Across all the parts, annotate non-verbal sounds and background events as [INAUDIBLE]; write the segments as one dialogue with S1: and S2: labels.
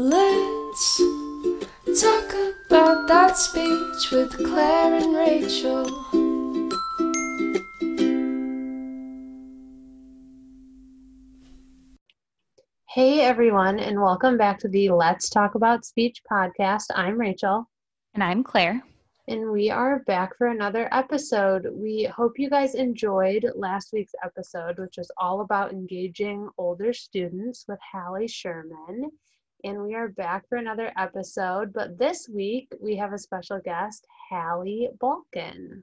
S1: Let's talk about that speech with Claire and Rachel.
S2: Hey everyone, and welcome back to the Let's Talk About Speech podcast. I'm Rachel.
S3: And I'm Claire.
S2: And we are back for another episode. We hope you guys enjoyed last week's episode, which was all about engaging older students with Hallie Sherman and we are back for another episode. But this week we have a special guest, Hallie Bulkin.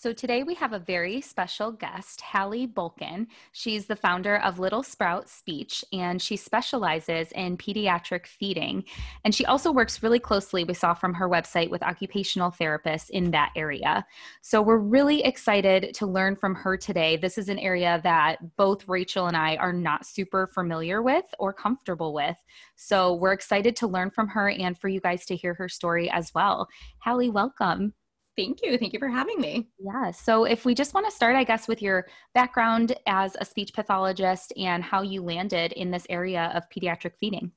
S3: So today we have a very special guest, Hallie Bulkin. She's the founder of Little Sprout Speech, and she specializes in pediatric feeding. And she also works really closely, we saw from her website, with occupational therapists in that area. So we're really excited to learn from her today. This is an area that both Rachel and I are not super familiar with or comfortable with. So we're excited to learn from her and for you guys to hear her story as well. Hallie, welcome.
S4: Thank you. Thank you for having me.
S3: Yeah. So, if we just want to start, I guess, with your background as a speech pathologist and how you landed in this area of pediatric feeding.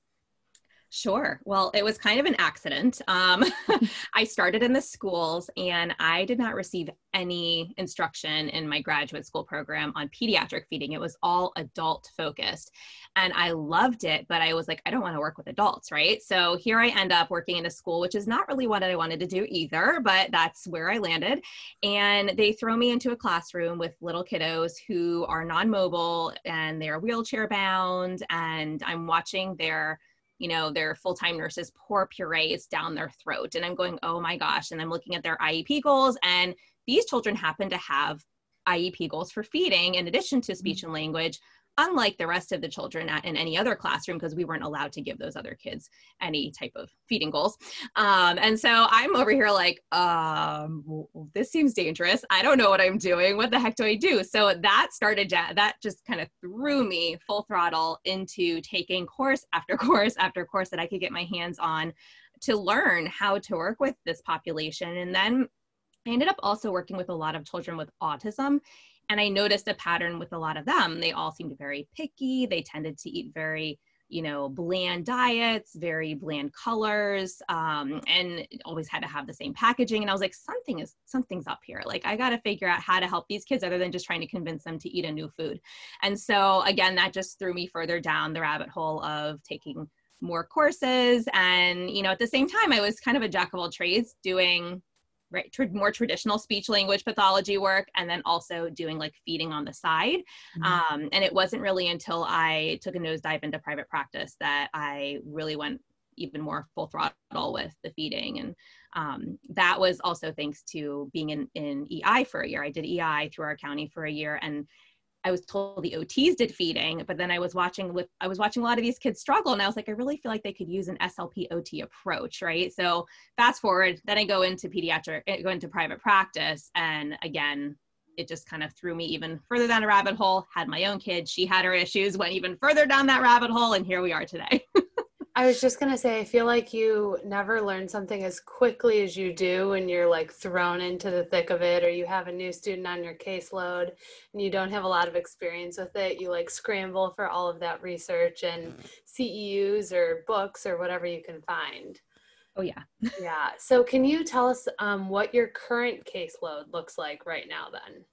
S4: Sure. Well, it was kind of an accident. Um, [LAUGHS] I started in the schools and I did not receive any instruction in my graduate school program on pediatric feeding. It was all adult focused. And I loved it, but I was like, I don't want to work with adults, right? So here I end up working in a school, which is not really what I wanted to do either, but that's where I landed. And they throw me into a classroom with little kiddos who are non mobile and they're wheelchair bound. And I'm watching their you know, their full time nurses pour purees down their throat. And I'm going, oh my gosh. And I'm looking at their IEP goals. And these children happen to have IEP goals for feeding in addition to speech mm-hmm. and language unlike the rest of the children at, in any other classroom because we weren't allowed to give those other kids any type of feeding goals. Um, and so i'm over here like um, this seems dangerous. I don't know what i'm doing. What the heck do i do? So that started that just kind of threw me full throttle into taking course after [LAUGHS] course after course that i could get my hands on to learn how to work with this population. And then I ended up also working with a lot of children with autism and I noticed a pattern with a lot of them. They all seemed very picky. They tended to eat very, you know, bland diets, very bland colors, um, and always had to have the same packaging. And I was like, something is something's up here. Like I got to figure out how to help these kids other than just trying to convince them to eat a new food. And so again, that just threw me further down the rabbit hole of taking more courses. And you know, at the same time, I was kind of a jack of all trades, doing right more traditional speech language pathology work and then also doing like feeding on the side. Mm-hmm. um, and it wasn't really until i took a nosedive into private practice that i really went even more full throttle with the feeding. And um, that was also thanks to being in, in ei for a year. I did ei through our county for a year and I was told the OTs did feeding, but then I was watching with I was watching a lot of these kids struggle, and I was like, I really feel like they could use an SLP OT approach, right? So fast forward, then I go into pediatric, eh, go into private practice, and again, it just kind of threw me even further down a rabbit hole. Had my own kid, she had her issues, went even further down that rabbit hole, and here we are today. [LAUGHS]
S2: I was just gonna say, I feel like you never learn something as quickly as you do when you're like thrown into the thick of it, or you have a new student on your caseload and you don't have a lot of experience with it. You like scramble for all of that research and CEUs or books or whatever you can find.
S4: Oh yeah.
S2: yeah. So can you tell us um, what your current caseload looks like right now then?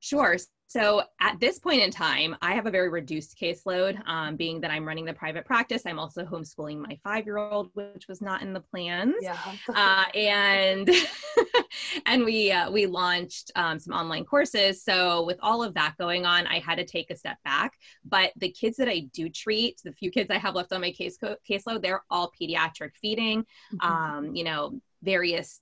S4: Sure. So at this point in time, I have a very reduced caseload, um, being that I'm running the private practice. I'm also homeschooling my five-year-old, which was not in the plans. Yeah. [LAUGHS] uh, and [LAUGHS] and we uh, we launched um, some online courses. So with all of that going on, I had to take a step back. But the kids that I do treat, the few kids I have left on my case co- caseload, they're all pediatric feeding. Mm-hmm. Um, you know, various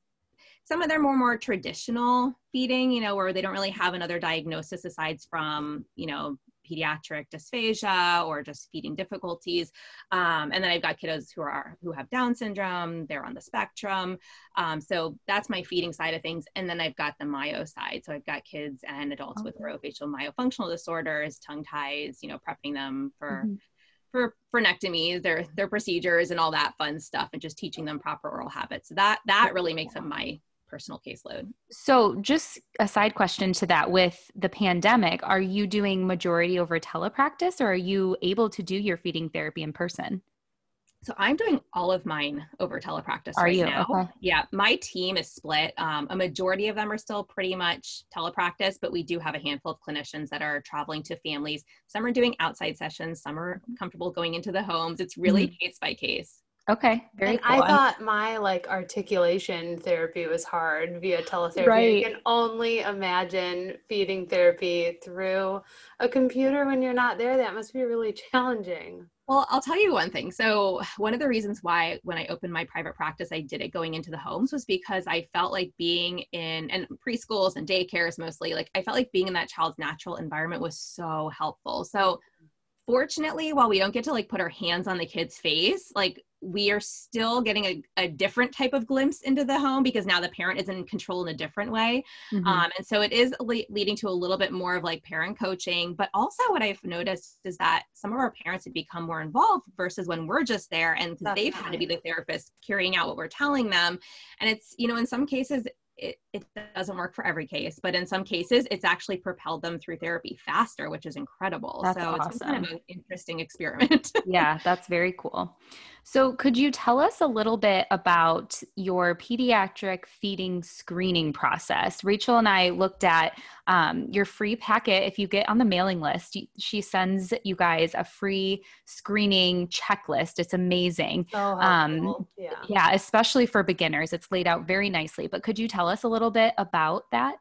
S4: some of their more more traditional feeding, you know, where they don't really have another diagnosis aside from, you know, pediatric dysphagia or just feeding difficulties. Um, and then I've got kiddos who are who have Down syndrome, they're on the spectrum. Um, so that's my feeding side of things. And then I've got the myo side. So I've got kids and adults okay. with orofacial myofunctional disorders, tongue ties, you know, prepping them for mm-hmm for frenectomies, their their procedures and all that fun stuff, and just teaching them proper oral habits. So that that really makes up my personal caseload.
S3: So, just a side question to that with the pandemic, are you doing majority over telepractice or are you able to do your feeding therapy in person?
S4: So I'm doing all of mine over telepractice
S3: are
S4: right
S3: you?
S4: now.
S3: Okay.
S4: Yeah, my team is split. Um, a majority of them are still pretty much telepractice, but we do have a handful of clinicians that are traveling to families. Some are doing outside sessions, some are comfortable going into the homes. It's really mm-hmm. case by case.
S3: Okay, very
S2: and
S3: cool.
S2: I thought my like articulation therapy was hard via teletherapy.
S3: Right.
S2: You can only imagine feeding therapy through a computer when you're not there. That must be really challenging.
S4: Well, I'll tell you one thing. So, one of the reasons why when I opened my private practice, I did it going into the homes was because I felt like being in and preschools and daycares mostly, like I felt like being in that child's natural environment was so helpful. So, fortunately, while we don't get to like put our hands on the kid's face, like we are still getting a, a different type of glimpse into the home because now the parent is in control in a different way. Mm-hmm. Um, and so it is le- leading to a little bit more of like parent coaching. But also, what I've noticed is that some of our parents have become more involved versus when we're just there and they've had to be the therapist carrying out what we're telling them. And it's, you know, in some cases, it, it doesn't work for every case, but in some cases, it's actually propelled them through therapy faster, which is incredible.
S3: That's
S4: so
S3: awesome.
S4: it's kind of an interesting experiment. [LAUGHS]
S3: yeah, that's very cool. So, could you tell us a little bit about your pediatric feeding screening process? Rachel and I looked at um, your free packet. If you get on the mailing list, she sends you guys a free screening checklist. It's amazing.
S2: Oh, um, yeah.
S3: yeah, especially for beginners. It's laid out very nicely. But could you tell us a little bit about that?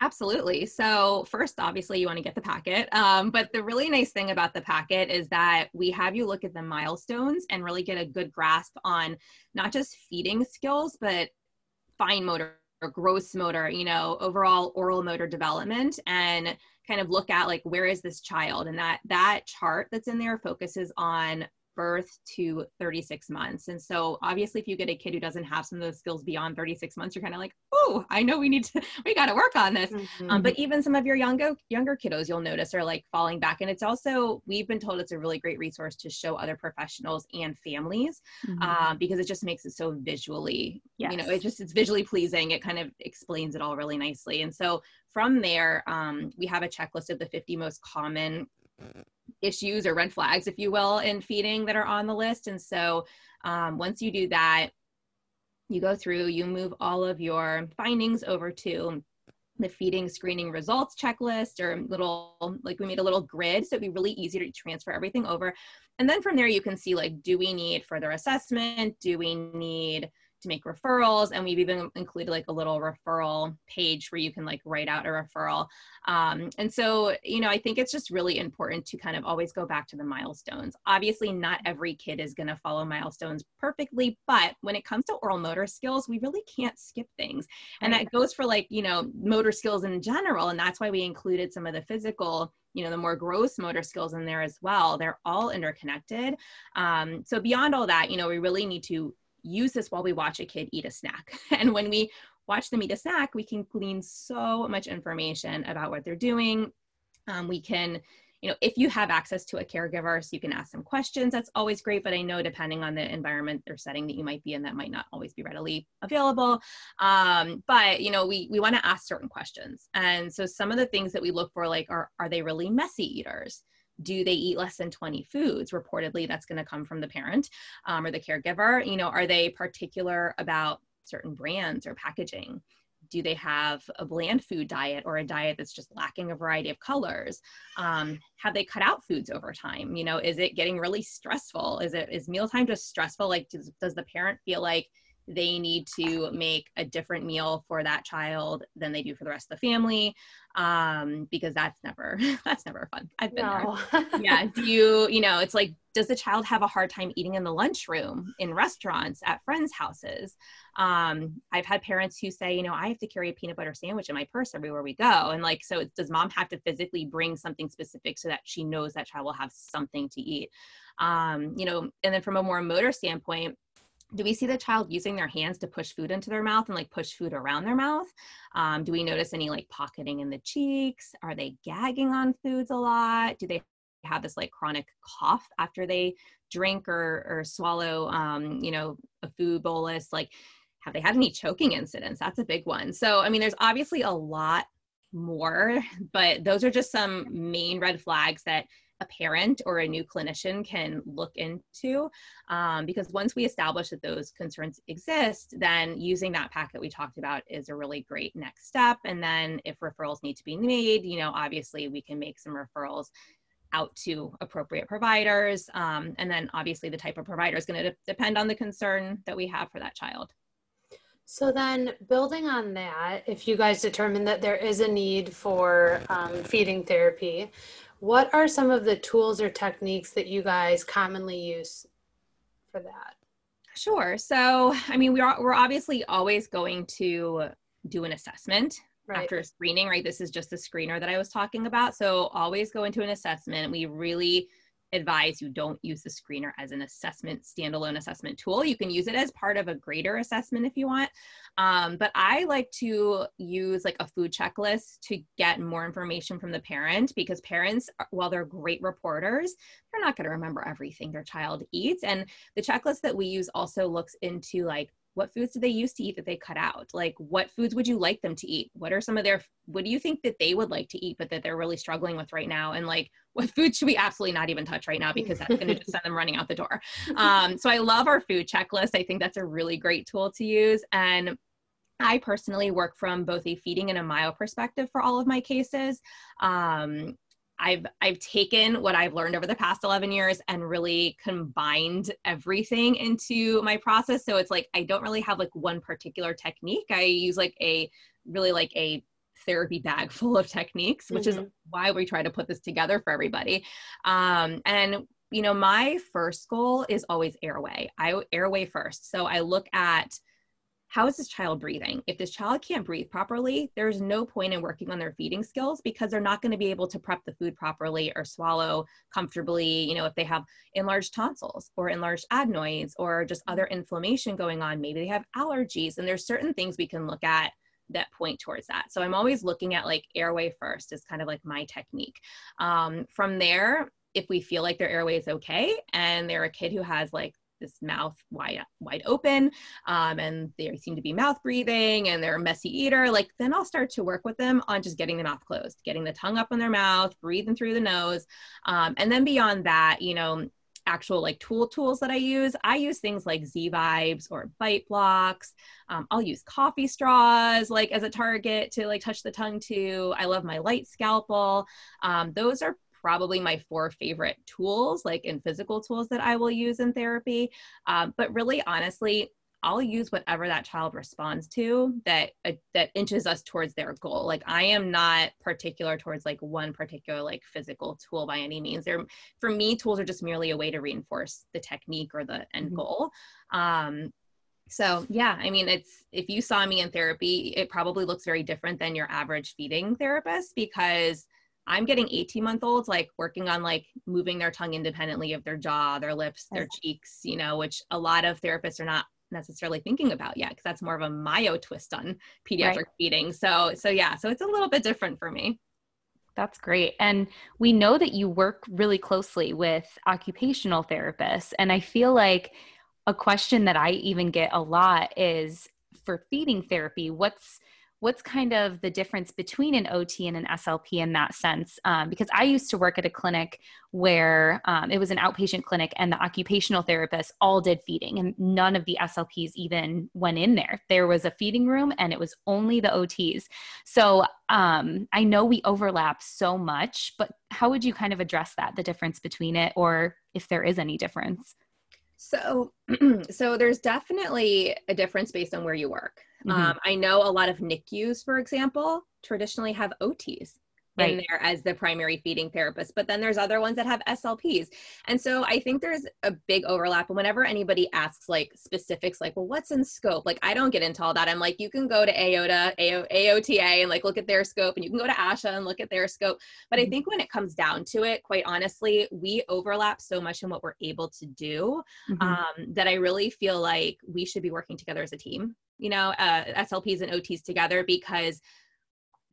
S4: Absolutely. So, first, obviously, you want to get the packet. Um, but the really nice thing about the packet is that we have you look at the milestones and really get a good grasp on not just feeding skills, but fine motor or gross motor, you know, overall oral motor development and kind of look at like where is this child and that that chart that's in there focuses on birth to 36 months. And so obviously if you get a kid who doesn't have some of those skills beyond 36 months, you're kind of like, oh, I know we need to, [LAUGHS] we got to work on this. Mm-hmm. Um, but even some of your younger, younger kiddos you'll notice are like falling back. And it's also, we've been told it's a really great resource to show other professionals and families mm-hmm. um, because it just makes it so visually, yes. you know, it just, it's visually pleasing. It kind of explains it all really nicely. And so from there, um, we have a checklist of the 50 most common issues or red flags, if you will, in feeding that are on the list. And so um, once you do that, you go through, you move all of your findings over to the feeding screening results checklist or little like we made a little grid so it'd be really easy to transfer everything over and then from there you can see like do we need further assessment do we need to make referrals and we've even included like a little referral page where you can like write out a referral. Um, and so you know i think it's just really important to kind of always go back to the milestones. Obviously not every kid is going to follow milestones perfectly but when it comes to oral motor skills we really can't skip things. And that goes for like you know motor skills in general and that's why we included some of the physical you know the more gross motor skills in there as well. They're all interconnected. Um, so beyond all that you know we really need to use this while we watch a kid eat a snack. [LAUGHS] And when we watch them eat a snack, we can glean so much information about what they're doing. Um, we can, you know, if you have access to a caregiver, so you can ask them questions, that's always great. But I know depending on the environment or setting that you might be in, that might not always be readily available. Um, but you know, we we want to ask certain questions. And so some of the things that we look for, like, are are they really messy eaters? Do they eat less than 20 foods reportedly that's going to come from the parent um, or the caregiver? You know are they particular about certain brands or packaging? Do they have a bland food diet or a diet that's just lacking a variety of colors? Um, have they cut out foods over time? You know is it getting really stressful? Is it is mealtime just stressful? Like does, does the parent feel like they need to make a different meal for that child than they do for the rest of the family um, because that's never [LAUGHS] that's never fun i've been no. there [LAUGHS] yeah do you you know it's like does the child have a hard time eating in the lunchroom, in restaurants, at friends' houses? Um, I've had parents who say, you know, I have to carry a peanut butter sandwich in my purse everywhere we go. And like, so does mom have to physically bring something specific so that she knows that child will have something to eat? Um, you know, and then from a more motor standpoint, do we see the child using their hands to push food into their mouth and like push food around their mouth? Um, do we notice any like pocketing in the cheeks? Are they gagging on foods a lot? Do they have this like chronic cough after they drink or, or swallow, um, you know, a food bolus? Like, have they had any choking incidents? That's a big one. So, I mean, there's obviously a lot more, but those are just some main red flags that a parent or a new clinician can look into um, because once we establish that those concerns exist then using that packet we talked about is a really great next step. And then if referrals need to be made you know obviously we can make some referrals out to appropriate providers um, and then obviously the type of provider is going to de- depend on the concern that we have for that child.
S2: So then, building on that, if you guys determine that there is a need for um, feeding therapy, what are some of the tools or techniques that you guys commonly use for that?
S4: Sure. So, I mean, we are, we're obviously always going to do an assessment
S2: Right.
S4: after a screening, right? This is just the screener that I was talking about. So, always go into an assessment. We really advise you don't use the screener as an assessment, standalone assessment tool. You can use it as part of a greater assessment if you want. Um, but I like to use like a food checklist to get more information from the parent because parents, while they're great reporters, they're not going to remember everything their child eats. And the checklist that we use also looks into like what foods do they used to eat that they cut out? Like what foods would you like them to eat? What are some of their what do you think that they would like to eat but that they're really struggling with right now? And like what food should we absolutely not even touch right now because that's going to just send them running out the door? Um, so i love our food checklist. I think that's a really great tool to use. And I personally work from both a feeding and a myo perspective for all of my cases. Um, I've I've taken what I've learned over the past 11 years and really combined everything into my process. So it's like I don't really have like one particular technique. I use like a really like a therapy bag [LAUGHS] full of techniques, which is
S2: Mhm.
S4: why we try to put this together for everybody. Um, and you know, my first goal is always airway. I airway first. So I look at how is this child breathing? If this child can't breathe properly, there's no point in working on their feeding skills because they're not going to be able to prep the food properly or swallow comfortably. You know, if they have enlarged tonsils or enlarged adenoids or just other inflammation going on, maybe they have allergies. And there's certain things we can look at that point towards that. So I'm always looking at like airway first is kind of like my technique. Um, from there, if we feel like their airway is okay and they're a kid who has like this mouth wide wide open um, and they seem to be mouth breathing and they're a messy eater like then i'll start to work with them on just getting the mouth closed getting the tongue up in their mouth breathing through the nose um, and then beyond that you know actual like tool tools that i use i use things like z vibes or bite blocks. Um, i'll use coffee straws like as a target to like touch the tongue to. I love my light scalpel. Um, those are probably my four favorite tools, like in physical tools that I will use in therapy. Um, but really, honestly, I'll use whatever that child responds to that uh, that inches us towards their goal. Like I am not particular towards like one particular like physical tool by any means. They're for me, tools are just merely a way to reinforce the technique or the end
S2: Mhm.
S4: goal. Um, so yeah, I mean, it's if you saw me in therapy, it probably looks very different than your average feeding therapist because I'm getting 18 month olds like working on like moving their tongue independently of their jaw, their lips, their cheeks, you know, which a lot of therapists are not necessarily thinking about yet because that's more of a myo twist on pediatric
S3: Right.
S4: feeding. So so yeah, so it's a little bit different for me.
S3: That's great. And we know that you work really closely with occupational therapists. And I feel like a question that I even get a lot is for feeding therapy, what's what's kind of the difference between an OT and an SLP in that sense? Um, because I used to work at a clinic where um, it was an outpatient clinic and the occupational therapists all did feeding and none of the SLPs even went in there. There was a feeding room and it was only the OTs. So um, I know we overlap so much, but how would you kind of address that, the difference between it, or if there is any difference?
S4: So, [CLEARS THROAT] so there's definitely a difference based on where you work.
S3: Mhm.
S4: Um, I know a lot of NICUs, for example, traditionally have OTs.
S3: right.
S4: in there as the primary feeding therapist. But then there's other ones that have SLPs. And so I think there's a big overlap. And whenever anybody asks like specifics, like, well, what's in scope? Like, I don't get into all that. I'm like, you can go to AOTA, AO, AOTA and like look at their scope, and you can go to ASHA and look at their scope. But I mm-hmm. think when it comes down to it, quite honestly, we overlap so much in what we're able to do mm-hmm. um, that I really feel like we should be working together as a team, you know, uh, SLPs and OTs together because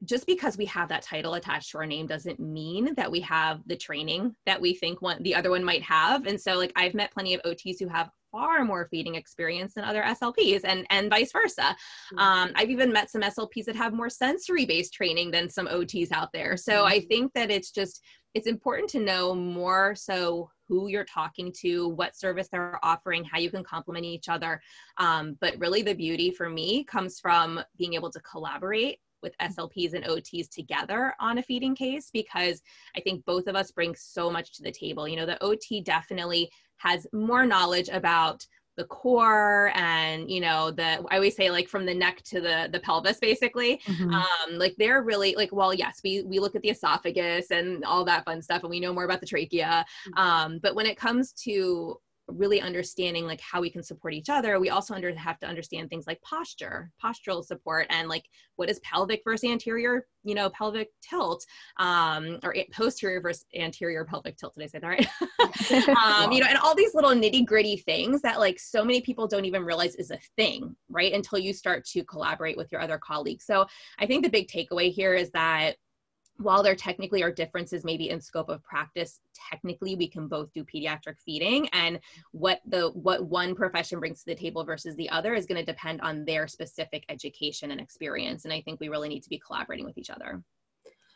S4: just because we have that title attached to our name doesn't mean that we have the training that we think one the other one might have and so like i've met plenty of ots who have far more feeding experience than other slps and and vice versa mm-hmm. um, i've even met some slps that have more sensory based training than some ots out there so mm-hmm. i think that it's just it's important to know more so who you're talking to what service they're offering how you can complement each other um, but really the beauty for me comes from being able to collaborate with SLPs and OTs together on a feeding case because I think both of us bring so much to the table. You know, the OT definitely has more knowledge about the core and you know the i always say like from the neck to the the pelvis basically mm-hmm. um like they're really like well yes we we look at the esophagus and all that fun stuff and we know more about the trachea mm-hmm. um but when it comes to really understanding like how we can support each other. We also under, have to understand things like posture postural support and like what is pelvic versus anterior you know pelvic tilt um or posterior versus anterior pelvic tilt. Did i say that right? [LAUGHS] Um you know and all these little nitty gritty things that like so many people don't even realize is a thing right until you start to collaborate with your other colleagues. So i think the big takeaway here is that while there technically are differences maybe in scope of practice technically we can both do pediatric feeding and what the what one profession brings to the table versus the other is going to depend on their specific education and experience and i think we really need to be collaborating with each other.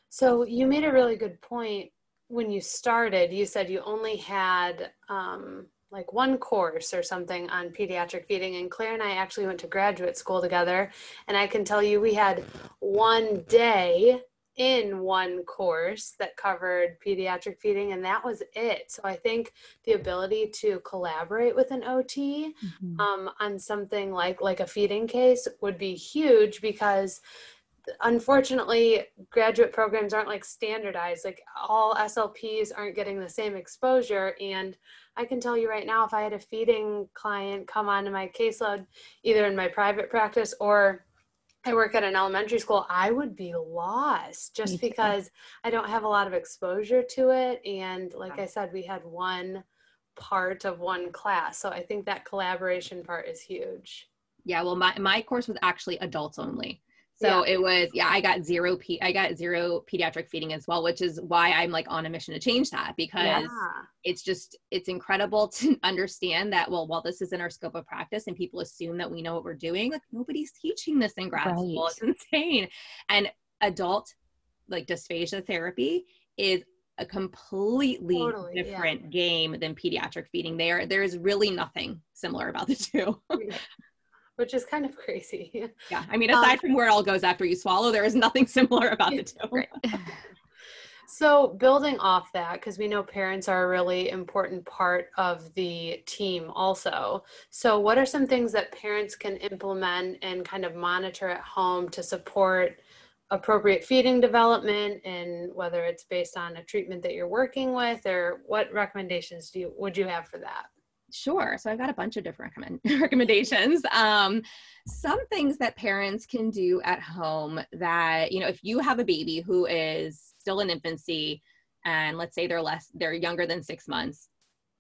S2: So you made a really good point. When you started you said you only had um, like one course or something on pediatric feeding and claire and i actually went to graduate school together and i can tell you we had one day in one course that covered pediatric feeding and that was it. So i think the ability to collaborate with an ot mm-hmm. um, on something like like a feeding case would be huge because unfortunately graduate programs aren't like standardized. Like all slps aren't getting the same exposure. And i can tell you right now if i had a feeding client come onto my caseload either in my private practice or I work at an elementary school, I would be lost just because I don't have a lot of exposure to it. And like I said, we had one part of one class. So I think that collaboration part is huge.
S4: Yeah, well, my, my course was actually adults only. So yeah. it was, yeah, I got zero, pe- I got zero pediatric feeding as well, which is why I'm like on a mission to change that because yeah. it's just, it's incredible to [LAUGHS] understand that, well, while this is in our scope of practice and people assume that we know what we're doing, like nobody's teaching this in grad right. school. It's insane. And adult like dysphagia therapy is a completely totally, different yeah. game than pediatric feeding. There, there is really nothing similar about the two
S2: which is kind of [LAUGHS] crazy.
S4: Yeah. I mean, aside um, from where it all goes after you swallow, there is nothing [LAUGHS] similar about the two.
S2: so, building off that, because we know parents are a really important part of the team also. So, what are some things that parents can implement and kind of monitor at home to support? appropriate feeding development and whether it's based on a treatment that you're working with or what recommendations do you would you have for that
S4: Sure. So I've got a bunch of different recommend- [LAUGHS] recommendations. Um, some things that parents can do at home that, you know, if you have a baby who is still in infancy and let's say they're less, they're younger than six months,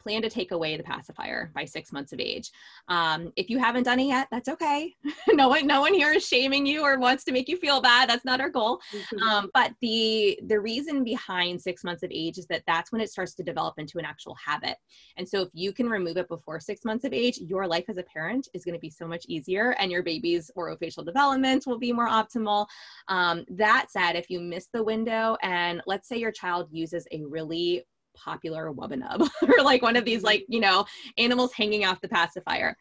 S4: plan to take away the pacifier by six months of age. Um, if you haven't done it yet, that's okay. [LAUGHS] no one, no one here is shaming you or wants to make you feel bad. That's not our goal. Mm-hmm. Um, but the the reason behind six months of age is that that's when it starts to develop into an actual habit. And so if you can remove it before six months of age, your life as a parent is going to be so much easier, and your baby's orofacial development will be more optimal. Um, that said, if you miss the window, and let's say your child uses a really popular wubbanub [LAUGHS] or like one of these mm-hmm. like you know animals hanging off the pacifier.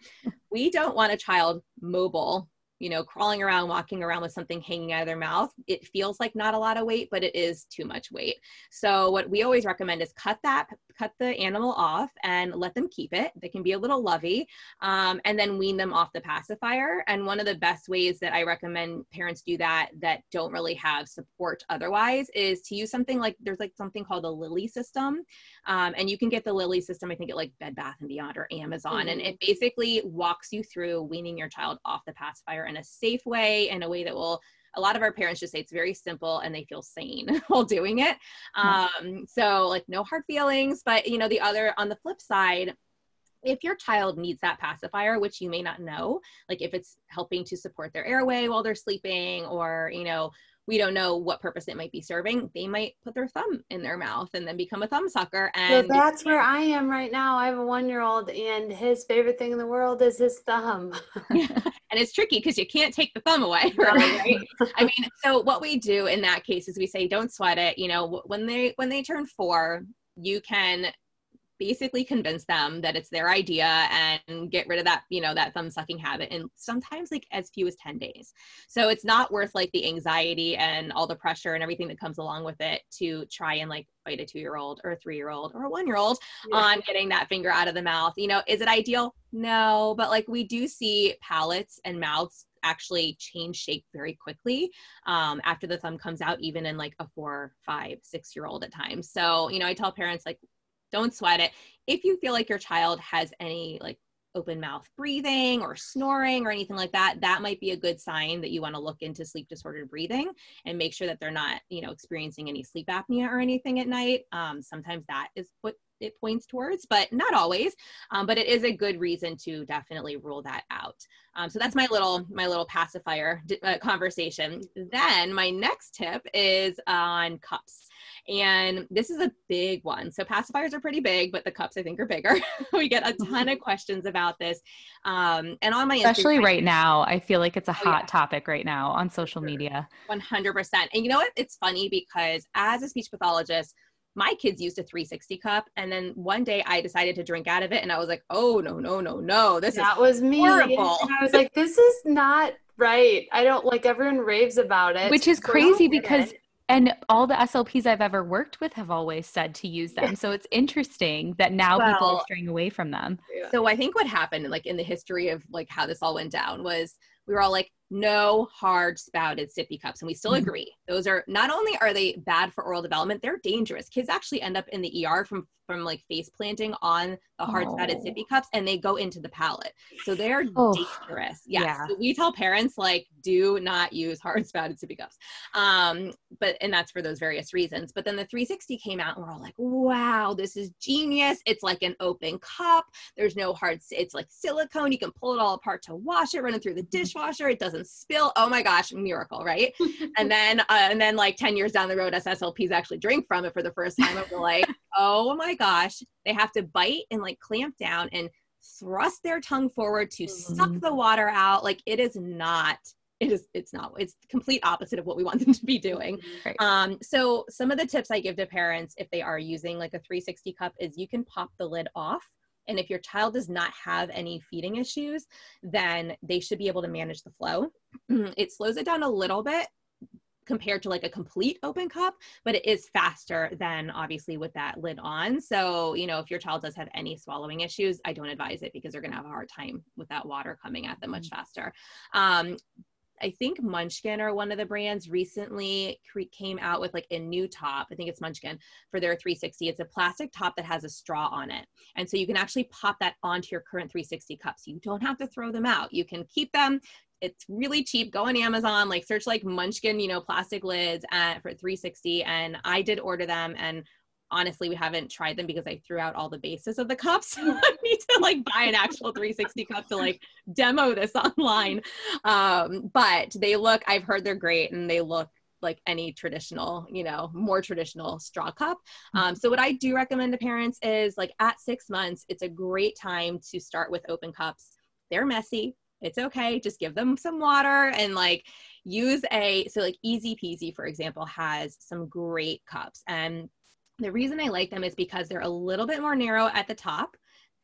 S4: We don't want a child mobile you know, crawling around, walking around with something hanging out of their mouth, it feels like not a lot of weight, but it is too much weight. So what we always recommend is cut that, cut the animal off and let them keep it. They can be a little lovey, um, and then wean them off the pacifier. And one of the best ways that I recommend parents do that that don't really have support otherwise is to use something like there's like something called the Lily system, um, and you can get the Lily system I think at like Bed Bath and Beyond or Amazon, mm-hmm. and it basically walks you through weaning your child off the pacifier in a safe way, in a way that will a lot of our parents just say it's very simple and they feel sane [LAUGHS] while doing it. Mm-hmm. Um, so like no hard feelings, but you know, the other on the flip side, if your child needs that pacifier, which you may not know, like if it's helping to support their airway while they're sleeping or, you know, we don't know what purpose it might be serving, they might put their thumb in their mouth and then become a thumb sucker. And
S2: so that's where I am right now. I have a one year old, and his favorite thing in the world is his thumb. [LAUGHS]
S4: and it's tricky because you can't take the thumb away. [LAUGHS] Right? I mean, so what we do in that case is we say, don't sweat it. You know, when they when they turn four, you can basically convince them that it's their idea and get rid of that you know that thumb sucking habit and sometimes like as few as 10 days so it's not worth like the anxiety and all the pressure and everything that comes along with it to try and like fight a two year old or a three year old or a one year old yeah. on getting that finger out of the mouth you know is it ideal no but like we do see palates and mouths actually change shape very quickly um, after the thumb comes out, even in like a four, five, six year old at times. So, you know, I tell parents like don't sweat it. If you feel like your child has any like open mouth breathing or snoring or anything like that, that might be a good sign that you want to look into sleep disordered breathing and make sure that they're not, you know, experiencing any sleep apnea or anything at night. Um, sometimes that is what it points towards, but not always. Um, but it is a good reason to definitely rule that out. Um, so that's my little my little pacifier uh, conversation. Then my next tip is on cups. And this is a big one. So pacifiers are pretty big, but the cups I think are bigger. [LAUGHS] we get a ton of questions about this. Um, and on my
S3: especially Instagram, right now, I feel like it's a hot oh, yeah. topic right now on social media.
S4: 100%. And you know what? It's funny because as a speech pathologist, my kids used a 360 cup and then one day i decided to drink out of it and i was like oh no no no no this
S2: that was me horrible. And i was [LAUGHS] like this is not right i don't like everyone raves about it
S3: which is crazy because and all the SLPs I've ever worked with have always said to use them. So it's interesting that now well, people are straying away from them.
S4: So I think what happened, like in the history of like how this all went down, was we were all like, no hard spouted sippy cups. And we still mm-hmm. agree. Those are not only are they bad for oral development, they're dangerous. Kids actually end up in the ER from from like face planting on the hard spouted oh. sippy cups and they go into the palate. So they're oh. dangerous. Yes. Yeah. So we tell parents like do not use hard [LAUGHS] spouted sippy cups. Um, but and that's for those various reasons. But then the 360 came out and we're all like, wow, this is genius. It's like an open cup. There's no hard, it's like silicone. You can pull it all apart to wash it, run it through the mm-hmm. dishwasher. It doesn't spill. Oh my gosh, miracle, right? [LAUGHS] and then uh, and then like 10 years down the road, SSLPs actually drink from it for the first time. And we're like, [LAUGHS] oh my gosh, they have to bite and like clamp down and thrust their tongue forward to mm-hmm. suck the water out. Like it is not it is it's not it's the complete opposite of what we want them to be doing right. um so some of the tips i give to parents if they are using like a 360 cup is you can pop the lid off and if your child does not have any feeding issues, then they should be able to manage the flow. it slows it down a little bit compared to like a complete open cup, but it is faster than obviously with that lid on. So, you know, if your child does have any swallowing issues, I don't advise it because they're going to have a hard time with that water coming at them much mm-hmm. faster. Um, I think Munchkin or one of the brands recently came out with like a new top. I think it's Munchkin for their 360. It's a plastic top that has a straw on it. And so you can actually pop that onto your current 360 cups. You don't have to throw them out. You can keep them. It's really cheap. Go on Amazon, like search like Munchkin, you know, plastic lids at, for 360. And I did order them and honestly we haven't tried them because i threw out all the bases of the cups [LAUGHS] so i need to like buy an actual 360 cup to like demo this [LAUGHS] online um, but they look i've heard they're great and they look like any traditional, you know, more traditional straw cup. Um, so what I do recommend to parents is like at six months, it's a great time to start with open cups. They're messy. It's okay. Just give them some water and like use a, so like ezpz, for example, has some great cups and the reason I like them is because they're a little bit more narrow at the top.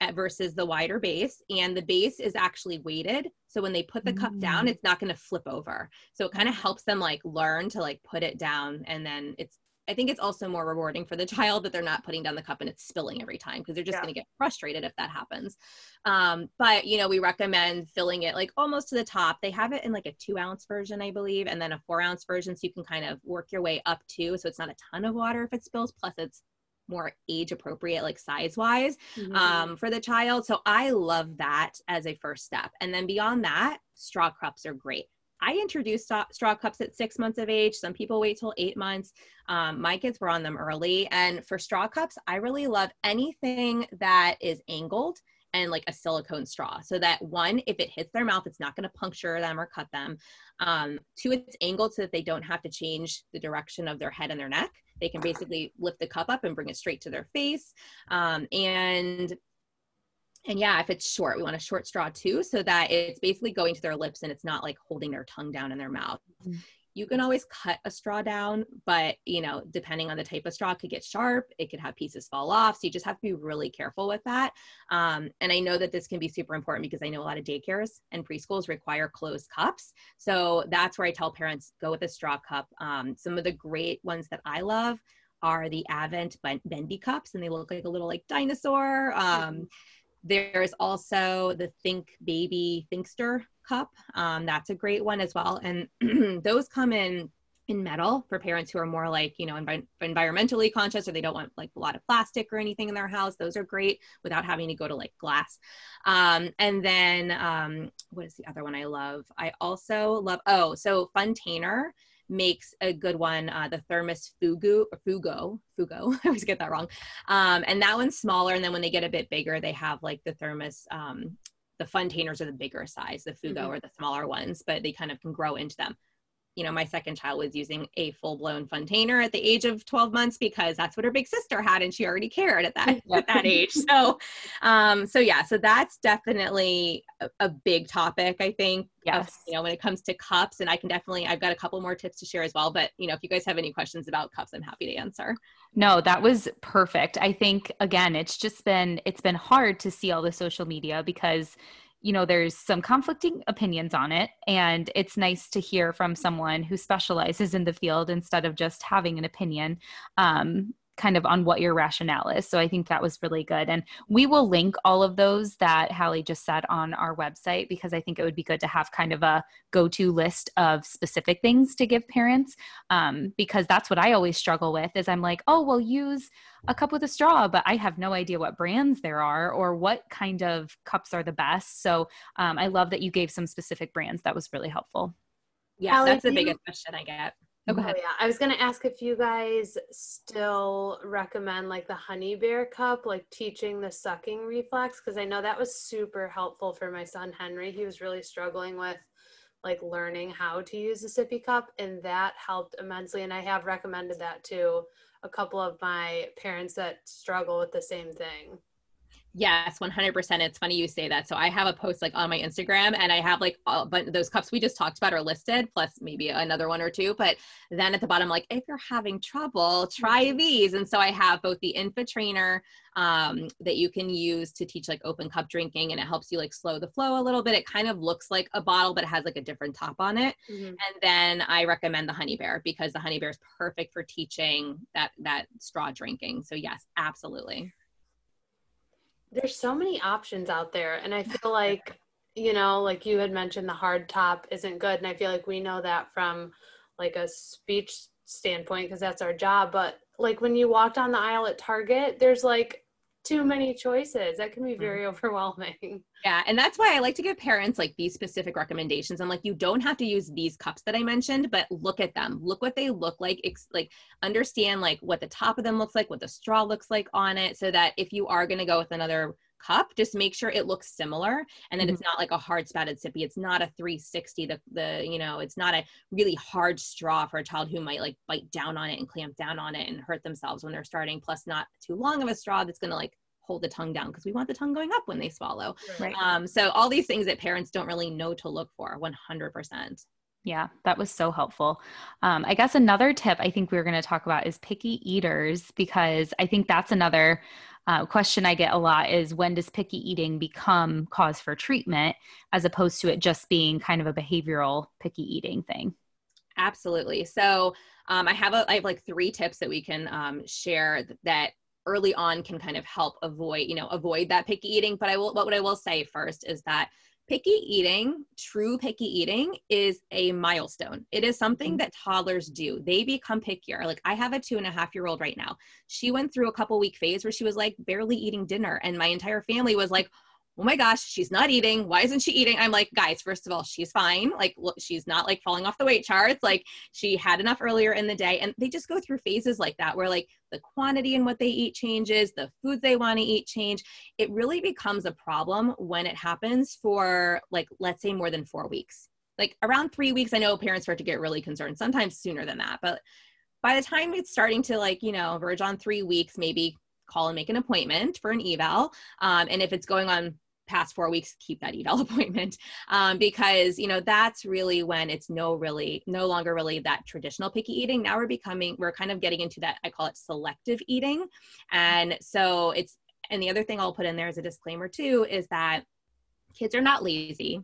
S4: at versus the wider base and the base is actually weighted so when they put the cup down
S3: Mm.
S4: it's not going to flip over so it kind of helps them like learn to like put it down and then it's i think it's also more rewarding for the child that they're not putting down the cup and it's spilling every time because they're just
S2: Yeah.
S4: going to get frustrated if that happens um, but you know we recommend filling it like almost to the top they have it in like a two ounce version i believe and then a four ounce version so you can kind of work your way up to so it's not a ton of water if it spills plus it's more age appropriate like size wise
S2: Mhm.
S4: um, for the child. So I love that as a first step. And then beyond that, straw cups are great. I introduced straw, cups at six months of age. Some people wait till eight months. Um, my kids were on them early. And for straw cups, I really love anything that is angled and like a silicone straw so that one if it hits their mouth it's not going to puncture them or cut them um, two it's angled so that they don't have to change the direction of their head and their neck they can basically lift the cup up and bring it straight to their face um, and and yeah if it's short we want a short straw too so that it's basically going to their lips and it's not like holding their tongue down in their mouth
S3: Mhm.
S4: you can always cut a straw down but you know depending on the type of straw it could get sharp it could have pieces fall off so you just have to be really careful with that um, and i know that this can be super important because i know a lot of daycares and preschools require closed cups so that's where i tell parents go with a straw cup um, some of the great ones that i love are the Avent bendy cups, and they look like a little like dinosaur. Um, there's also the Think Baby Thinkster cup. Um, that's a great one as well. And [CLEARS THROAT] those come in in metal for parents who are more like you know envi- environmentally conscious or they don't want like a lot of plastic or anything in their house those are great without having to go to like glass um, and then um, what is the other one i love i also love oh so funtainer makes a good one uh, the thermos fugu or Foogo Foogo [LAUGHS] i always get that wrong um, and that one's smaller and then when they get a bit bigger they have like the thermos um, the funtainers are the bigger size the Foogo
S2: Mhm.
S4: are the smaller ones but they kind of can grow into them you know, my second child was using a full blown funtainer at the age of 12 months because that's what her big sister had and she already cared at that at that [LAUGHS] age. So um so yeah, so that's definitely a, a big topic, I think. of,
S3: Yes.
S4: you know, when it comes to cups. And I can definitely I've got a couple more tips to share as well. But you know, if you guys have any questions about cups, I'm happy to answer.
S3: No, that was perfect. I think again, it's just been it's been hard to see all the social media because you know there's some conflicting opinions on it and it's nice to hear from someone who specializes in the field instead of just having an opinion. Um, kind of on what your rationale is so i think that was really good and we will link all of those that hallie just said on our website because i think it would be good to have kind of a go-to list of specific things to give parents um, because that's what i always struggle with is i'm like oh well use a cup with a straw, but I have no idea what brands there are or what kind of cups are the best. So um, I love that you gave some specific brands. That was really helpful.
S4: Yeah,
S2: Allie,
S4: that's the
S2: do you-
S4: biggest question I get. Oh, go ahead.
S2: Oh, yeah. I was going to ask if you guys still recommend like the honey bear cup, like teaching the sucking reflex, because I know that was super helpful for my son Henry. He was really struggling with like learning how to use a sippy cup, and that helped immensely. And I have recommended that to a couple of my parents that struggle with the same thing.
S4: Yes, 100%. It's funny you say that. So I have a post like on my Instagram and I have like a bunch those cups we just talked about are listed plus maybe another one or two. But then at the bottom, like if you're having trouble, try these. And so I have both the Infa trainer um, that you can use to teach like open cup drinking and it helps you like slow the flow a little bit. It kind of looks like a bottle, but it has like a different top on it. And then I recommend the honey bear because the honey bear is perfect for teaching that that straw drinking. So yes, absolutely.
S2: There's so many options out there, and I feel [LAUGHS] like, you know, like you had mentioned, the hard top isn't good, and I feel like we know that from like a speech standpoint because that's our job. But like when you walk down the aisle at Target, there's like too many choices. That can be mm-hmm. very [LAUGHS] overwhelming.
S4: Yeah, and that's why I like to give parents like these specific recommendations. I'm like, you don't have to use these cups that I mentioned, but look at them. Look what they look like. Ex- like understand like what the top of them looks like, what the straw looks like on it, so that if you are going to go with another cup, just make sure it looks similar and that it's not like a hard spouted sippy. It's not a 360. The the you know, it's not a really hard straw for a child who might like bite down on it and clamp down on it and hurt themselves when they're starting. Plus, not too long of a straw that's going to like hold the tongue down because we want the tongue going up when they swallow.
S3: Right.
S4: Um, so all these things that parents don't really know to look for 100%.
S3: Yeah, that was so helpful. Um, I guess another tip I think we were going to talk about is picky eaters because I think that's another uh, question I get a lot is when does picky eating become cause for treatment as opposed to it just being kind of a behavioral picky eating thing?
S4: Absolutely. So um, I have a, I have like three tips that we can um, share that early on can kind of help avoid you know avoid that picky eating. But I will what I will say first is that picky eating, true picky eating, is a milestone. It is something mm-hmm. that toddlers do. They become pickier. Like I have a two and a half year old right now. She went through a couple week phase where she was like barely eating dinner, and my entire family was like, oh my gosh, she's not eating. Why isn't she eating? I'm like, guys, first of all, she's fine. Like, look, she's not like falling off the weight charts. Like, she had enough earlier in the day. And they just go through phases like that where like the quantity in what they eat changes, the foods they want to eat change. It really becomes a problem when it happens for like, let's say more than four weeks. Like around three weeks, I know parents start to get really concerned, sometimes sooner than that. But by the time it's starting to like, you know, verge on three weeks, maybe call and make an appointment for an eval. Um, and if it's going on past four weeks, keep that eval [LAUGHS] appointment um, because you know that's really when it's no really no longer really that traditional picky eating. Now we're becoming we're kind of getting into that I call it selective eating, and so it's and the other thing I'll put in there as a disclaimer too is that kids are not lazy.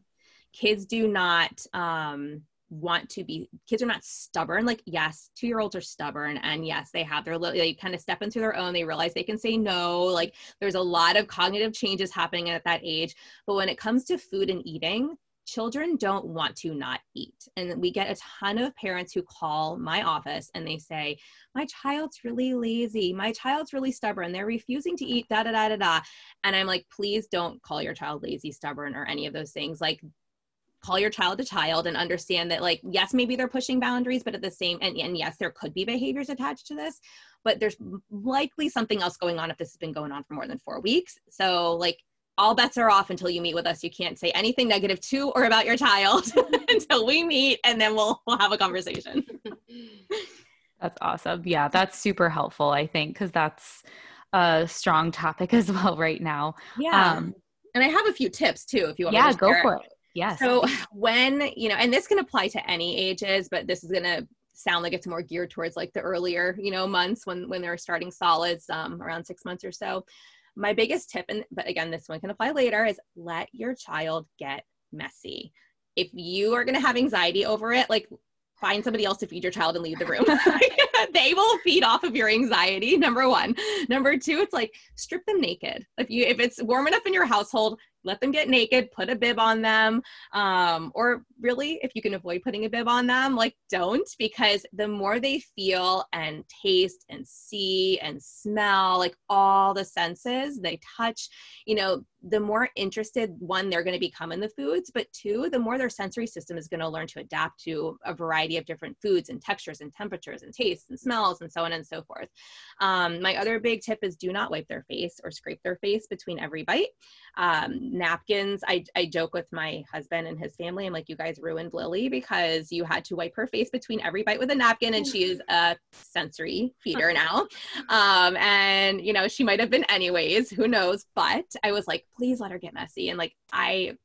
S4: Kids do not um, want to be kids are not stubborn. Like yes two year olds are stubborn and yes they have their little they kind of step into their own they realize they can say no like there's a lot of cognitive changes happening at that age. But when it comes to food and eating children don't want to not eat. And we get a ton of parents who call my office and they say my child's really lazy. My child's really stubborn. They're refusing to eat da da da da da. And i'm like please don't call your child lazy stubborn or any of those things. Like call your child a child and understand that like yes maybe they're pushing boundaries but at the same and, and yes there could be behaviors attached to this but there's likely something else going on if this has been going on for more than four weeks. So like all bets are off until you meet with us. You can't say anything negative to or about your child [LAUGHS] until we meet and then we'll we'll have a conversation. [LAUGHS]
S3: That's awesome. Yeah that's super helpful i think because that's a strong topic [LAUGHS] as well right now.
S4: Yeah. Um, and i have a few tips too if you want
S3: yeah go for it Yes.
S4: So [LAUGHS] when, you know, and this can apply to any ages, but this is going to sound like it's more geared towards like the earlier, you know, months when when they're starting solids um, around 6 months or so. My biggest tip and but again this one can apply later is let your child get messy. If you are going to have anxiety over it, like find somebody else to feed your child and leave the room. [LAUGHS] [LAUGHS] they will feed off of your anxiety. Number one. Number two, it's like strip them naked. If you if it's warm enough in your household, let them get naked, put a bib on them. Um, or really, if you can avoid putting a bib on them, like don't, because the more they feel and taste and see and smell, like all the senses, they touch, you know, the more interested one they're going to become in the foods, but two, the more their sensory system is going to learn to adapt to a variety of different foods and textures and temperatures and tastes and smells and so on and so forth. Um, my other big tip is do not wipe their face or scrape their face between every bite. Um, napkins. I, I joke with my husband and his family. I'm like, you guys ruined Lily because you had to wipe her face between every bite with a napkin, and she is a sensory feeder [LAUGHS] now. Um, and you know, she might have been anyways. Who knows? But I was like, please let her get messy. And like, I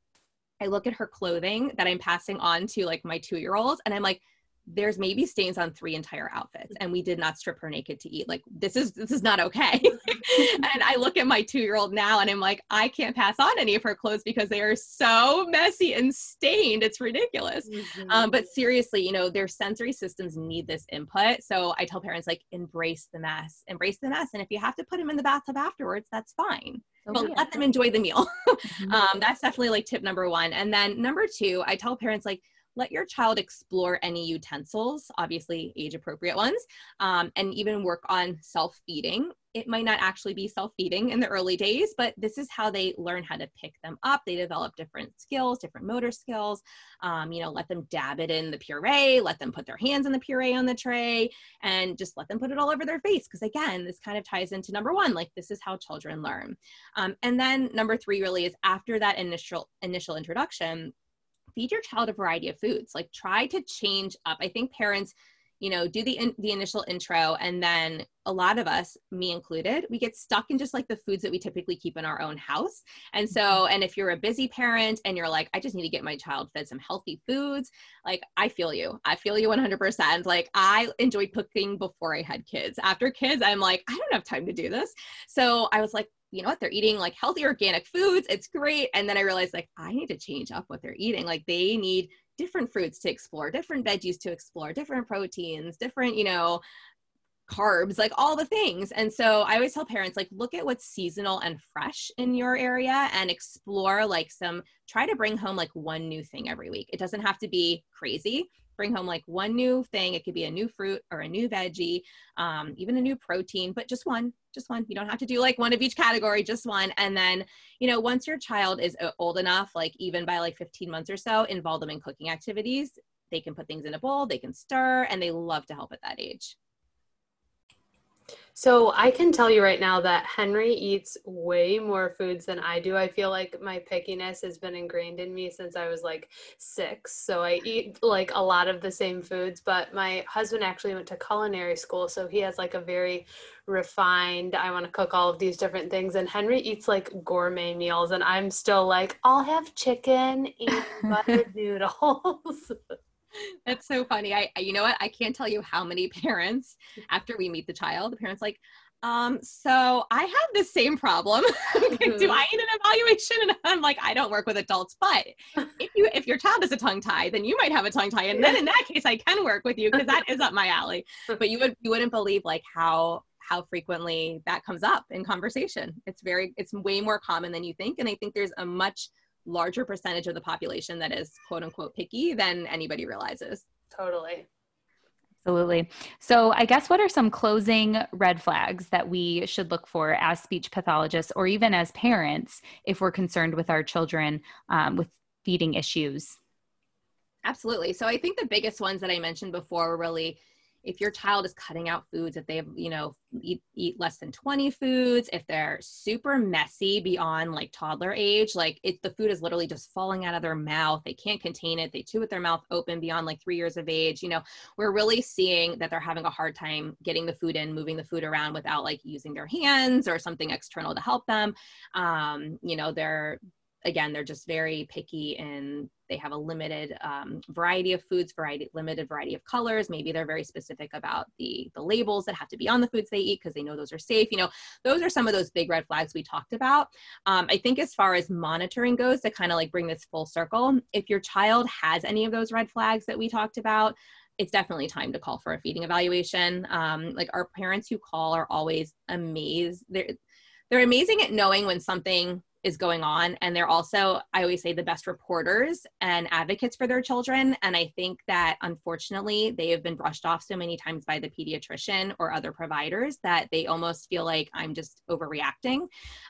S4: I look at her clothing that I'm passing on to like my two year olds, and I'm like, there's maybe stains on three entire outfits and we did not strip her naked to eat like this is this is not okay [LAUGHS] [LAUGHS] and i look at my two year old now and i'm like i can't pass on any of her clothes because they are so messy and stained. It's ridiculous. Mm-hmm. um, but seriously you know their sensory systems need this input. So i tell parents like embrace the mess embrace the mess. And if you have to put them in the bathtub afterwards that's fine. But let them enjoy the meal. [LAUGHS] Mm-hmm. um, that's definitely like tip number one. And then number two i tell parents like let your child explore any utensils, obviously age appropriate ones, um, and even work on self feeding. It might not actually be self feeding in the early days, but this is how they learn how to pick them up. They develop different skills, different motor skills. Um, you know, let them dab it in the puree, let them put their hands in the puree on the tray, and just let them put it all over their face. Because again, this kind of ties into number one, like this is how children learn. Um, and then number three really is after that initial initial introduction, feed your child a variety of foods. Like try to change up. I think parents, you know do the in, the initial intro and then a lot of us me included we get stuck in just like the foods that we typically keep in our own house and so mm-hmm. and if you're a busy parent and you're like i just need to get my child fed some healthy foods like i feel you i feel you 100% like i enjoyed cooking before i had kids after kids i'm like i don't have time to do this so i was like you know what they're eating like healthy organic foods it's great and then i realized like i need to change up what they're eating like they need different fruits to explore different veggies to explore different proteins different you know carbs like all the things and so i always tell parents like look at what's seasonal and fresh in your area and explore like some try to bring home like one new thing every week it doesn't have to be crazy bring home like one new thing. It could be a new fruit or a new veggie, um, even a new protein, but just one, just one. You don't have to do like one of each category, just one. And then, you know, once your child is uh, old enough, like even by like 15 months or so, involve them in cooking activities. They can put things in a bowl, they can stir, and they love to help at that age.
S2: So I can tell you right now that Henry eats way more foods than I do. I feel like my pickiness has been ingrained in me since I was like six. So I eat like a lot of the same foods, but my husband actually went to culinary school. So he has like a very refined, I want to cook all of these different things. And Henry eats like gourmet meals. And I'm still like, I'll have chicken and [LAUGHS] buttered noodles. [LAUGHS]
S4: That's so funny. I, you know what? I can't tell you how many [LAUGHS] parents, after we meet the child, the parents like, um, so I have the same problem. [LAUGHS] Do mm-hmm. I need an evaluation? And I'm like, I don't work with adults, but if you if your child is a tongue tie, then you might have a tongue tie, and then in that case, I can work with you because that is up my alley. [LAUGHS] But you would you wouldn't believe like how how frequently that comes up in conversation. It's very it's way more common than you think, and I think there's a much larger percentage of the population that is quote unquote picky than anybody realizes.
S2: Totally.
S3: Absolutely. So, I guess what are some closing red flags that we should look for as speech pathologists or even as parents if we're concerned with our children um, with feeding issues?
S4: Absolutely. So, I think the biggest ones that I mentioned before were really if your child is cutting out foods, if they you know, eat, eat less than 20 foods, if they're super messy beyond like toddler age, like if the food is literally just falling out of their mouth, they can't contain it, they chew with their mouth open beyond like three years of age, you know, we're really seeing that they're having a hard time getting the food in, moving the food around without like using their hands or something external to help them. Um, you know, they're again, they're just very picky and they have a limited um, variety of foods, variety, limited variety of colors. Maybe they're very specific about the, the labels that have to be on the foods they eat because they know those are safe. You know, those are some of those big red flags we talked about. Um, I think as far as monitoring goes, to kind of like bring this full circle, if your child has any of those red flags that we talked about, it's definitely time to call for a feeding evaluation. Um, like our parents who call are always amazed. They're, they're amazing at knowing when something is going on. And they're also i always say the best reporters and advocates for their children. And i think that unfortunately they have been brushed off so many times by the pediatrician or other providers that they almost feel like i'm just overreacting.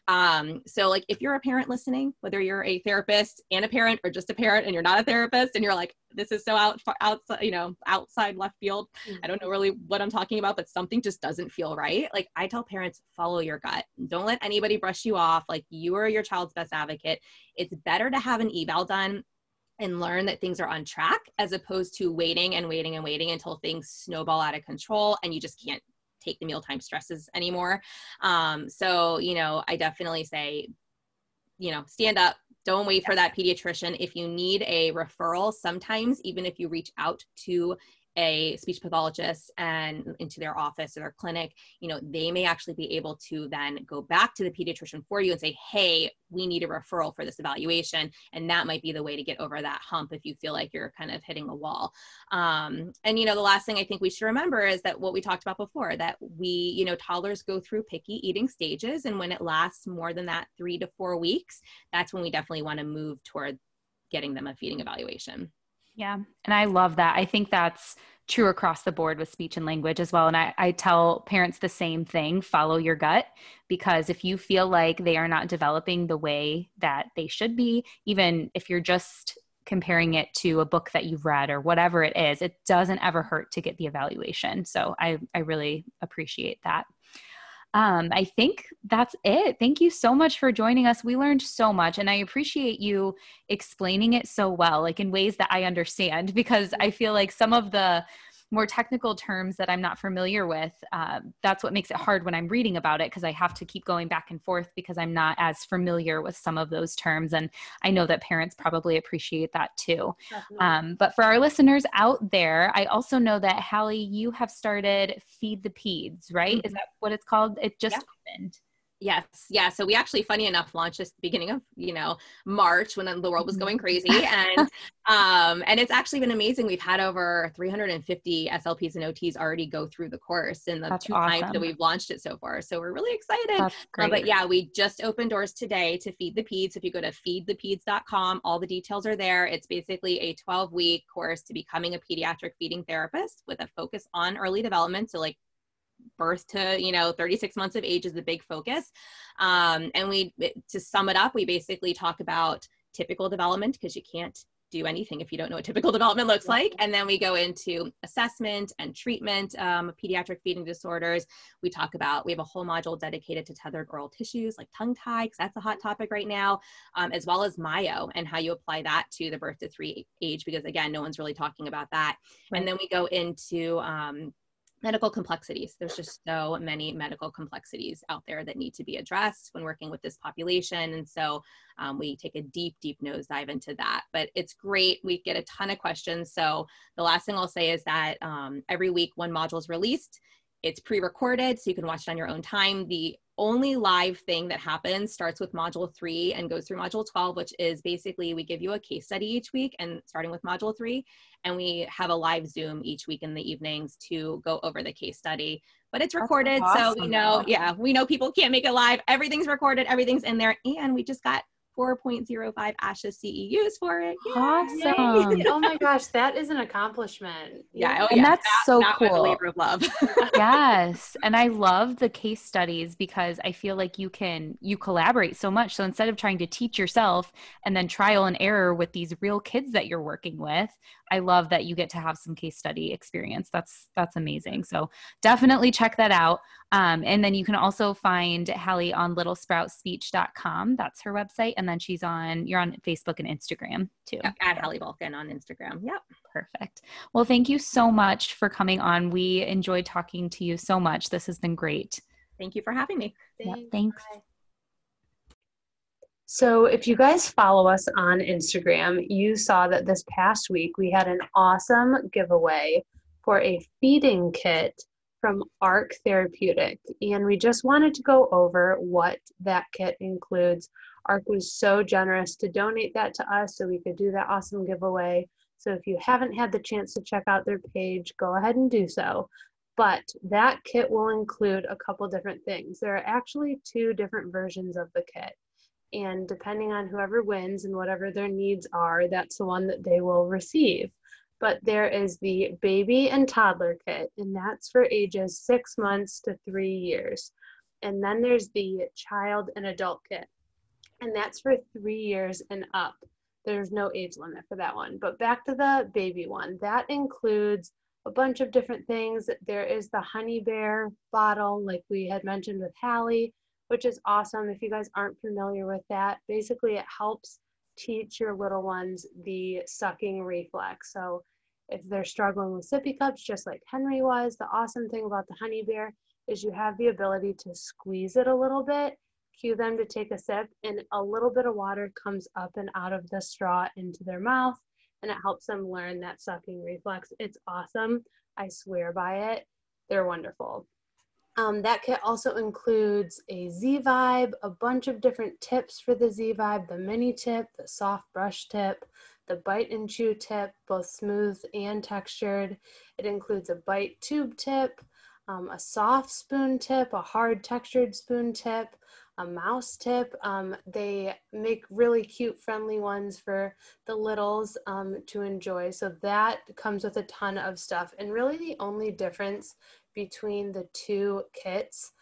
S4: Um, so like if you're a parent listening whether you're a therapist and a parent or just a parent and you're not a therapist and you're like this is so out outside you know outside left field. Mm-hmm. i don't know really what i'm talking about but something just doesn't feel right. Like i tell parents follow your gut. Don't let anybody brush you off. Like you are your child's best advocate. It's better to have an eval done and learn that things are on track as opposed to waiting and waiting and waiting until things snowball out of control and you just can't take the mealtime stresses anymore. Um, so you know i definitely say you know stand up don't wait for that pediatrician. If you need a referral, sometimes even if you reach out to a speech pathologist and into their office or their clinic, you know, they may actually be able to then go back to the pediatrician for you and say, hey, we need a referral for this evaluation. And that might be the way to get over that hump if you feel like you're kind of hitting a wall. Um, and, you know, the last thing I think we should remember is that what we talked about before, that we, you know, toddlers go through picky eating stages. And when it lasts more than that three to four weeks, that's when we definitely want to move toward getting them a feeding evaluation.
S3: Yeah. And I love that. I think that's true across the board with speech and language as well. And I, I tell parents the same thing follow your gut, because if you feel like they are not developing the way that they should be, even if you're just comparing it to a book that you've read or whatever it is, it doesn't ever hurt to get the evaluation. So I, I really appreciate that um, I think that's it. Thank you so much for joining us. We learned so much, and I appreciate you explaining it so well, like in ways that I understand, [LAUGHS] because I feel like some of the more technical terms that I'm not familiar with, uh, that's what makes it hard when I'm reading about it because I have to keep going back and forth because I'm not as familiar with some of those terms. And I know that parents probably appreciate that too. Um, but for our listeners out there, I also know that Hallie, you have started Feed the Peds, right? Mm-hmm. Is that what it's called? It just yeah. opened.
S4: Yes, yeah. So we actually, funny enough, launched this beginning of you know March when the world was going mm-hmm. crazy, and [LAUGHS] um, and it's actually been amazing. We've had over 350 SLPs and OTs already go through the course in the That's two awesome. times that we've launched it so far. So we're really excited. Uh, but yeah, we just opened doors today to Feed the Peds. If you go to feedthepeds.com, all the details are there. It's basically a 12 week course to becoming a pediatric feeding therapist with a focus on early development. So like birth to you know 36 months of age is the big focus um, and we to sum it up we basically talk about typical development because you can't do anything if you don't know what typical [LAUGHS] development looks like. And then we go into assessment and treatment um, of pediatric feeding disorders. We talk about, we have a whole module dedicated to tethered oral tissues like tongue tie, because that's a hot topic right now, um, as well as myo and how you apply that to the birth to three age, because again, no one's really talking about that. Right. And then we go into um, medical complexities. There's just so many medical complexities out there that need to be addressed when working with this population. And so um, we take a deep, deep nose dive into that. But it's great. We get a ton of questions. So the last thing I'll say is that um, every week one module is released. It's pre-recorded, so you can watch it on your own time. The only live thing that happens starts with module three and goes through module 12, which is basically we give you a case study each week and starting with module three, and we have a live Zoom each week in the evenings to go over the case study. But it's recorded, awesome. so we know, yeah, we know people can't make it live. Everything's recorded, everything's in there, and we just got 4.05 ASHA CEUs for it.
S3: Yay. Awesome. [LAUGHS]
S2: oh my gosh, that is an accomplishment.
S4: Yeah. Oh,
S3: and
S4: yeah.
S3: that's
S4: that,
S3: so
S4: that
S3: cool.
S4: labor of love. [LAUGHS]
S3: yes. And I love the case studies because I feel like you can, you collaborate so much. So instead of trying to teach yourself and then trial and error with these real kids that you're working with, I love that you get to have some case study experience. That's that's amazing. So definitely check that out. Um, and then you can also find Hallie on littlesproutspeech.com. That's her website. And then she's on you're on Facebook and Instagram too.
S4: Yep, at Hallie Bulkin on Instagram. Yep.
S3: Perfect. Well, thank you so much for coming on. We enjoyed talking to you so much. This has been great.
S4: Thank you for having me.
S3: Thanks. Yep, thanks.
S2: So, if you guys follow us on Instagram, you saw that this past week we had an awesome giveaway for a feeding kit from ARK Therapeutic. And we just wanted to go over what that kit includes. ARK was so generous to donate that to us so we could do that awesome giveaway. So, if you haven't had the chance to check out their page, go ahead and do so. But that kit will include a couple different things. There are actually two different versions of the kit and depending on whoever wins and whatever their needs are, that's the one that they will receive. But there is the baby and toddler kit, and that's for ages six months to three years. And then there's the child and adult kit, and that's for three years and up. There's no age limit for that one. But back to the baby one, that includes a bunch of different things. There is the honey bear bottle, like we had mentioned with Hallie which is awesome. If you guys aren't familiar with that, basically it helps teach your little ones the sucking reflex. So if they're struggling with sippy cups, just like Henry was, the awesome thing about the honey bear is you have the ability to squeeze it a little bit, cue them to take a sip, and a little bit of water comes up and out of the straw into their mouth, and it helps them learn that sucking reflex. It's awesome. I swear by it. They're wonderful. Um, that kit also includes a Z-Vibe, a bunch of different tips for the Z-Vibe, the mini tip, the soft brush tip, the bite and chew tip, both smooth and textured. It includes a bite tube tip, um, a soft spoon tip, a hard textured spoon tip, a mouse tip. Um, they make really cute, friendly ones for the littles um, to enjoy. So that comes with a ton of stuff. And really the only difference between the two kits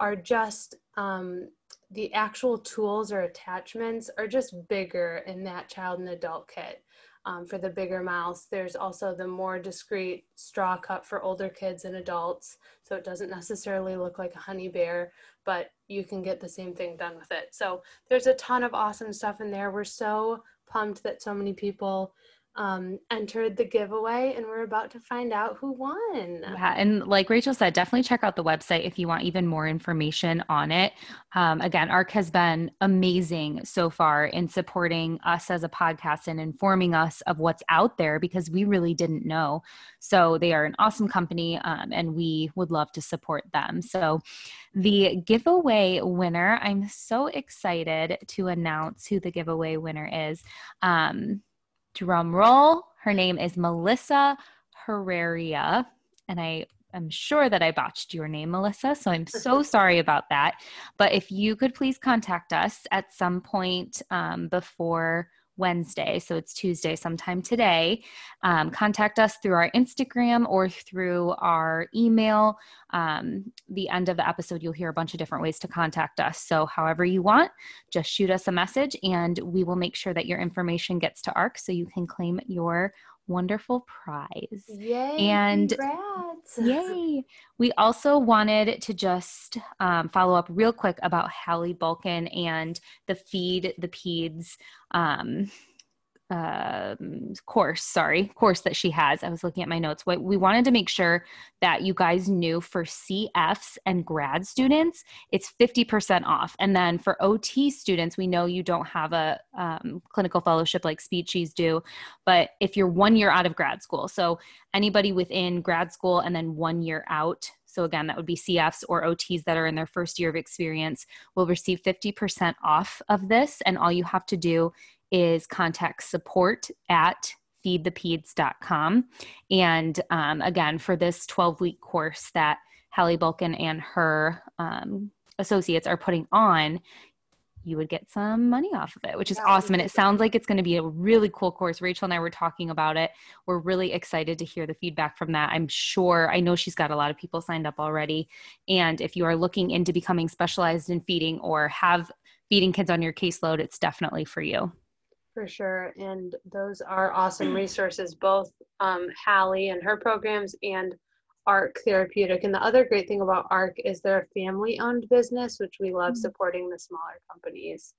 S2: are just um, the actual tools or attachments are just bigger in that child and adult kit. Um, for the bigger mouse, there's also the more discreet straw cup for older kids and adults. So it doesn't necessarily look like a honey bear, but you can get the same thing done with it. So there's a ton of awesome stuff in there. We're so pumped that so many people um, entered the giveaway, and we're about to find out who won.
S3: Yeah, and like Rachel said, definitely check out the website if you want even more information on it. Um, again, ARK has been amazing so far in supporting us as a podcast and informing us of what's out there because we really didn't know. So they are an awesome company, um, and we would love to support them. So the giveaway winner, I'm so excited to announce who the giveaway winner is. Um, drum roll. Her name is Melissa Herreria. And I am sure that I botched your name, Melissa. So I'm so [LAUGHS] sorry about that. But if you could please contact us at some point um, before Wednesday, so it's Tuesday sometime today, um, contact us through our Instagram or through our email. Um, the end of the episode, you'll hear a bunch of different ways to contact us. So, however you want, just shoot us a message and we will make sure that your information gets to ARK so you can claim your wonderful prize.
S2: Yay!
S3: And
S2: congrats. [LAUGHS]
S3: Yay! We also wanted to just um, follow up real quick about Hallie Bulkin and the Feed the Peds um, um, course, sorry, course that she has. I was looking at my notes. What we wanted to make sure that you guys knew for CFs and grad students, it's 50% off. And then for OT students, we know you don't have a um, clinical fellowship like speechies do, but if you're one year out of grad school, so anybody within grad school and then one year out, so again, that would be CFs or OTs that are in their first year of experience will receive 50% off of this. And all you have to do is contact support at feedthepeds.com. And um, again, for this 12 week course that Hallie Bulkin and her um, associates are putting on, you would get some money off of it, which is awesome. And it sounds like it's going to be a really cool course. Rachel and I were talking about it. We're really excited to hear the feedback from that. I'm sure, I know she's got a lot of people signed up already. And if you are looking into becoming specialized in feeding or have feeding kids on your caseload, it's definitely for you.
S2: For sure. And those are awesome resources, both um, Hallie and her programs and ARK Therapeutic. And the other great thing about ARK is they're a family owned business, which we love mm-hmm. supporting the smaller companies.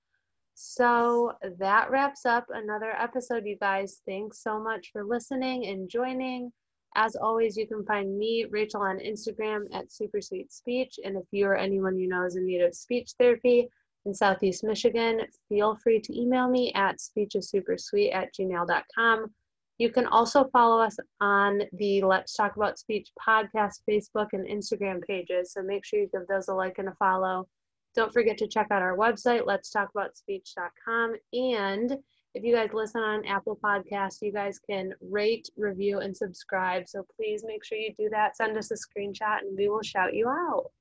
S2: So that wraps up another episode, you guys. Thanks so much for listening and joining. As always, you can find me, Rachel, on Instagram at Super Sweet Speech. And if you or anyone you know is in need of speech therapy, in Southeast Michigan, feel free to email me at speechisupersweet at gmail.com. You can also follow us on the Let's Talk About Speech podcast, Facebook, and Instagram pages. So make sure you give those a like and a follow. Don't forget to check out our website, let's talk about speech.com. And if you guys listen on Apple Podcasts, you guys can rate, review, and subscribe. So please make sure you do that. Send us a screenshot and we will shout you out.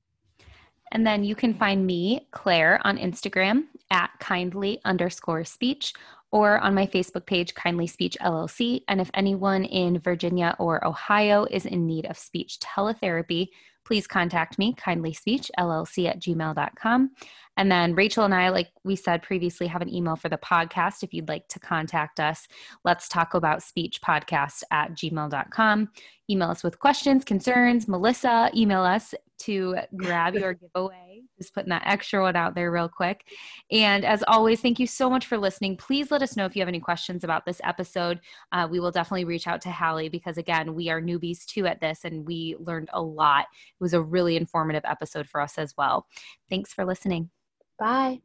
S3: And then you can find me, Claire, on Instagram at kindly underscore speech or on my Facebook page, Kindly Speech LLC. And if anyone in Virginia or Ohio is in need of speech teletherapy, please contact me, kindly speech llc at gmail.com. And then Rachel and I, like we said previously, have an email for the podcast. If you'd like to contact us, let's talk about speech podcast at gmail.com. Email us with questions, concerns. Melissa, email us to grab your giveaway. Just putting that extra one out there real quick. And as always, thank you so much for listening. Please let us know if you have any questions about this episode. Uh, we will definitely reach out to Hallie because, again, we are newbies too at this and we learned a lot. It was a really informative episode for us as well. Thanks for listening.
S2: Bye.